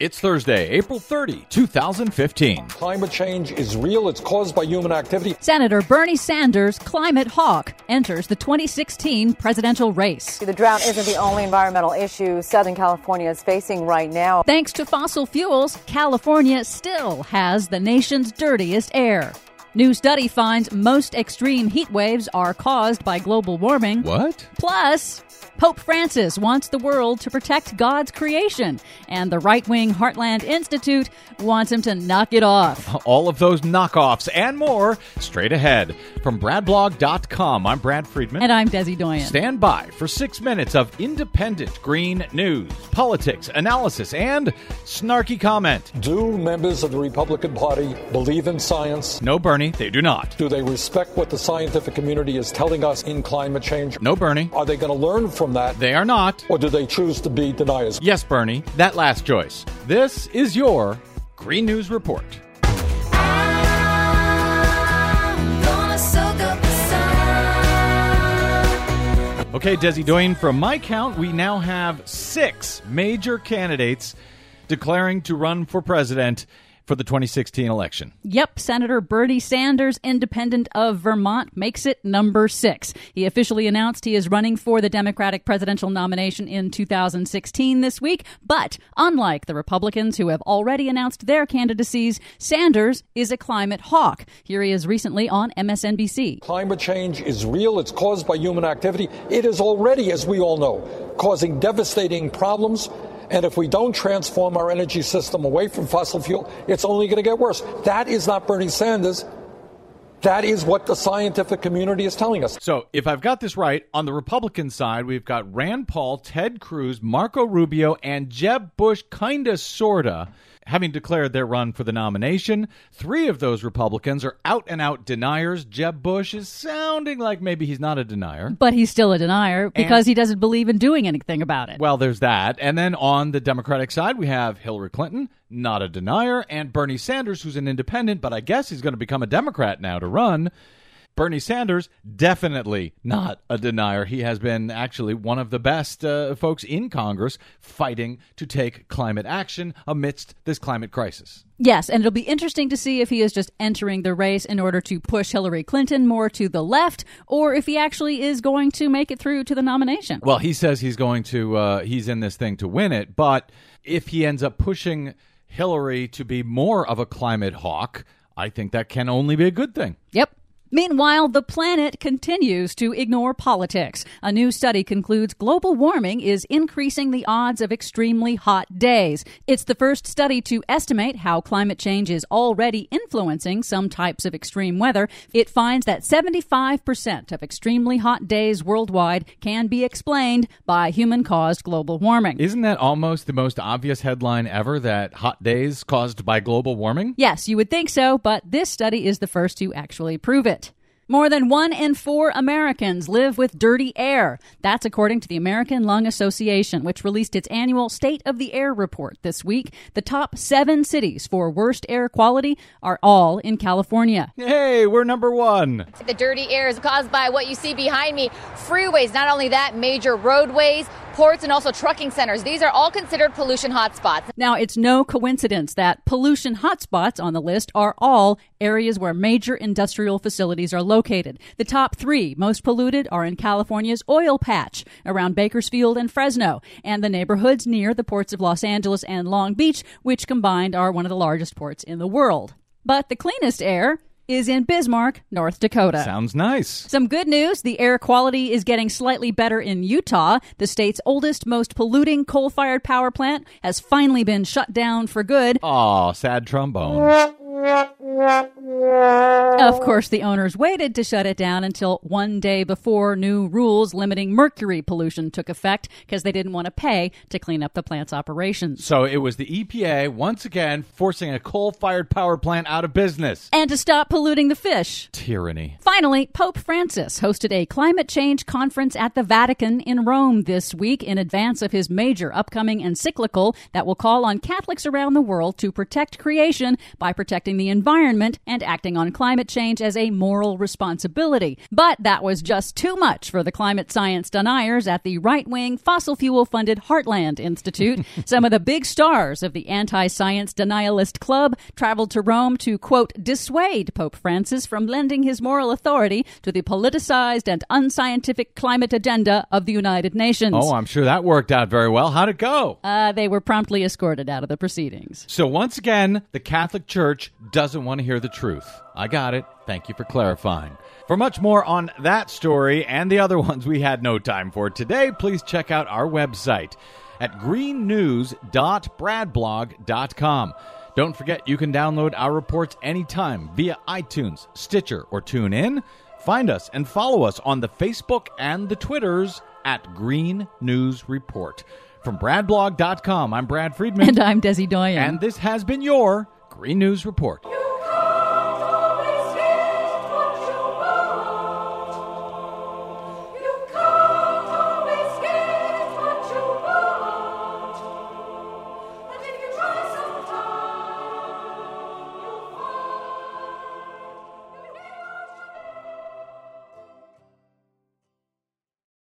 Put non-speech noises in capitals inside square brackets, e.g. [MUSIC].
It's Thursday, April 30, 2015. Climate change is real. It's caused by human activity. Senator Bernie Sanders, climate hawk, enters the 2016 presidential race. The drought isn't the only environmental issue Southern California is facing right now. Thanks to fossil fuels, California still has the nation's dirtiest air. New study finds most extreme heat waves are caused by global warming. What? Plus, Pope Francis wants the world to protect God's creation, and the right wing Heartland Institute wants him to knock it off. [LAUGHS] All of those knockoffs and more straight ahead. From BradBlog.com, I'm Brad Friedman. And I'm Desi Doyen. Stand by for six minutes of independent green news, politics, analysis, and snarky comment. Do members of the Republican Party believe in science? No, Bernie, they do not. Do they respect what the scientific community is telling us in climate change? No, Bernie. Are they going to learn from that? They are not. Or do they choose to be deniers? Yes, Bernie, that last choice. This is your Green News Report. Okay, Desi Doyen, from my count, we now have six major candidates declaring to run for president for the 2016 election. Yep, Senator Bernie Sanders, independent of Vermont, makes it number six. He officially announced he is running for the Democratic presidential nomination in 2016 this week, but unlike the Republicans who have already announced their candidacies, Sanders is a climate hawk. Here he is recently on MSNBC. Climate change is real, it's caused by human activity. It is already, as we all know, causing devastating problems and if we don't transform our energy system away from fossil fuel, it's only going to get worse. That is not Bernie Sanders. That is what the scientific community is telling us. So, if I've got this right, on the Republican side, we've got Rand Paul, Ted Cruz, Marco Rubio, and Jeb Bush, kinda, sorta, having declared their run for the nomination. Three of those Republicans are out and out deniers. Jeb Bush is sounding like maybe he's not a denier. But he's still a denier because and, he doesn't believe in doing anything about it. Well, there's that. And then on the Democratic side, we have Hillary Clinton, not a denier, and Bernie Sanders, who's an independent, but I guess he's going to become a Democrat now to run. Bernie Sanders, definitely not a denier. He has been actually one of the best uh, folks in Congress fighting to take climate action amidst this climate crisis. Yes, and it'll be interesting to see if he is just entering the race in order to push Hillary Clinton more to the left, or if he actually is going to make it through to the nomination. Well, he says he's going to, uh, he's in this thing to win it, but if he ends up pushing Hillary to be more of a climate hawk, I think that can only be a good thing. Yep. Meanwhile, the planet continues to ignore politics. A new study concludes global warming is increasing the odds of extremely hot days. It's the first study to estimate how climate change is already influencing some types of extreme weather. It finds that 75% of extremely hot days worldwide can be explained by human caused global warming. Isn't that almost the most obvious headline ever that hot days caused by global warming? Yes, you would think so, but this study is the first to actually prove it. More than one in four Americans live with dirty air. That's according to the American Lung Association, which released its annual State of the Air report this week. The top seven cities for worst air quality are all in California. Hey, we're number one. The dirty air is caused by what you see behind me freeways. Not only that, major roadways, ports, and also trucking centers. These are all considered pollution hotspots. Now, it's no coincidence that pollution hotspots on the list are all areas where major industrial facilities are located. The top three most polluted are in California's oil patch around Bakersfield and Fresno, and the neighborhoods near the ports of Los Angeles and Long Beach, which combined are one of the largest ports in the world. But the cleanest air is in Bismarck, North Dakota. Sounds nice. Some good news the air quality is getting slightly better in Utah. The state's oldest, most polluting coal fired power plant has finally been shut down for good. Aw, sad trombone. Of course, the owners waited to shut it down until one day before new rules limiting mercury pollution took effect because they didn't want to pay to clean up the plant's operations. So it was the EPA once again forcing a coal fired power plant out of business. And to stop polluting the fish. Tyranny. Finally, Pope Francis hosted a climate change conference at the Vatican in Rome this week in advance of his major upcoming encyclical that will call on Catholics around the world to protect creation by protecting the environment and and acting on climate change as a moral responsibility. But that was just too much for the climate science deniers at the right wing, fossil fuel funded Heartland Institute. [LAUGHS] Some of the big stars of the anti science denialist club traveled to Rome to, quote, dissuade Pope Francis from lending his moral authority to the politicized and unscientific climate agenda of the United Nations. Oh, I'm sure that worked out very well. How'd it go? Uh, they were promptly escorted out of the proceedings. So, once again, the Catholic Church doesn't want to hear the truth. I got it. Thank you for clarifying. For much more on that story and the other [LAUGHS] ones we had no time for today, please check out our website at greennews.bradblog.com. Don't forget you can download our reports anytime via iTunes, Stitcher, or TuneIn. Find us and follow us on the Facebook and the Twitters at Green News Report. From bradblog.com, I'm Brad Friedman. And I'm Desi Doyen. And this has been your Green News Report.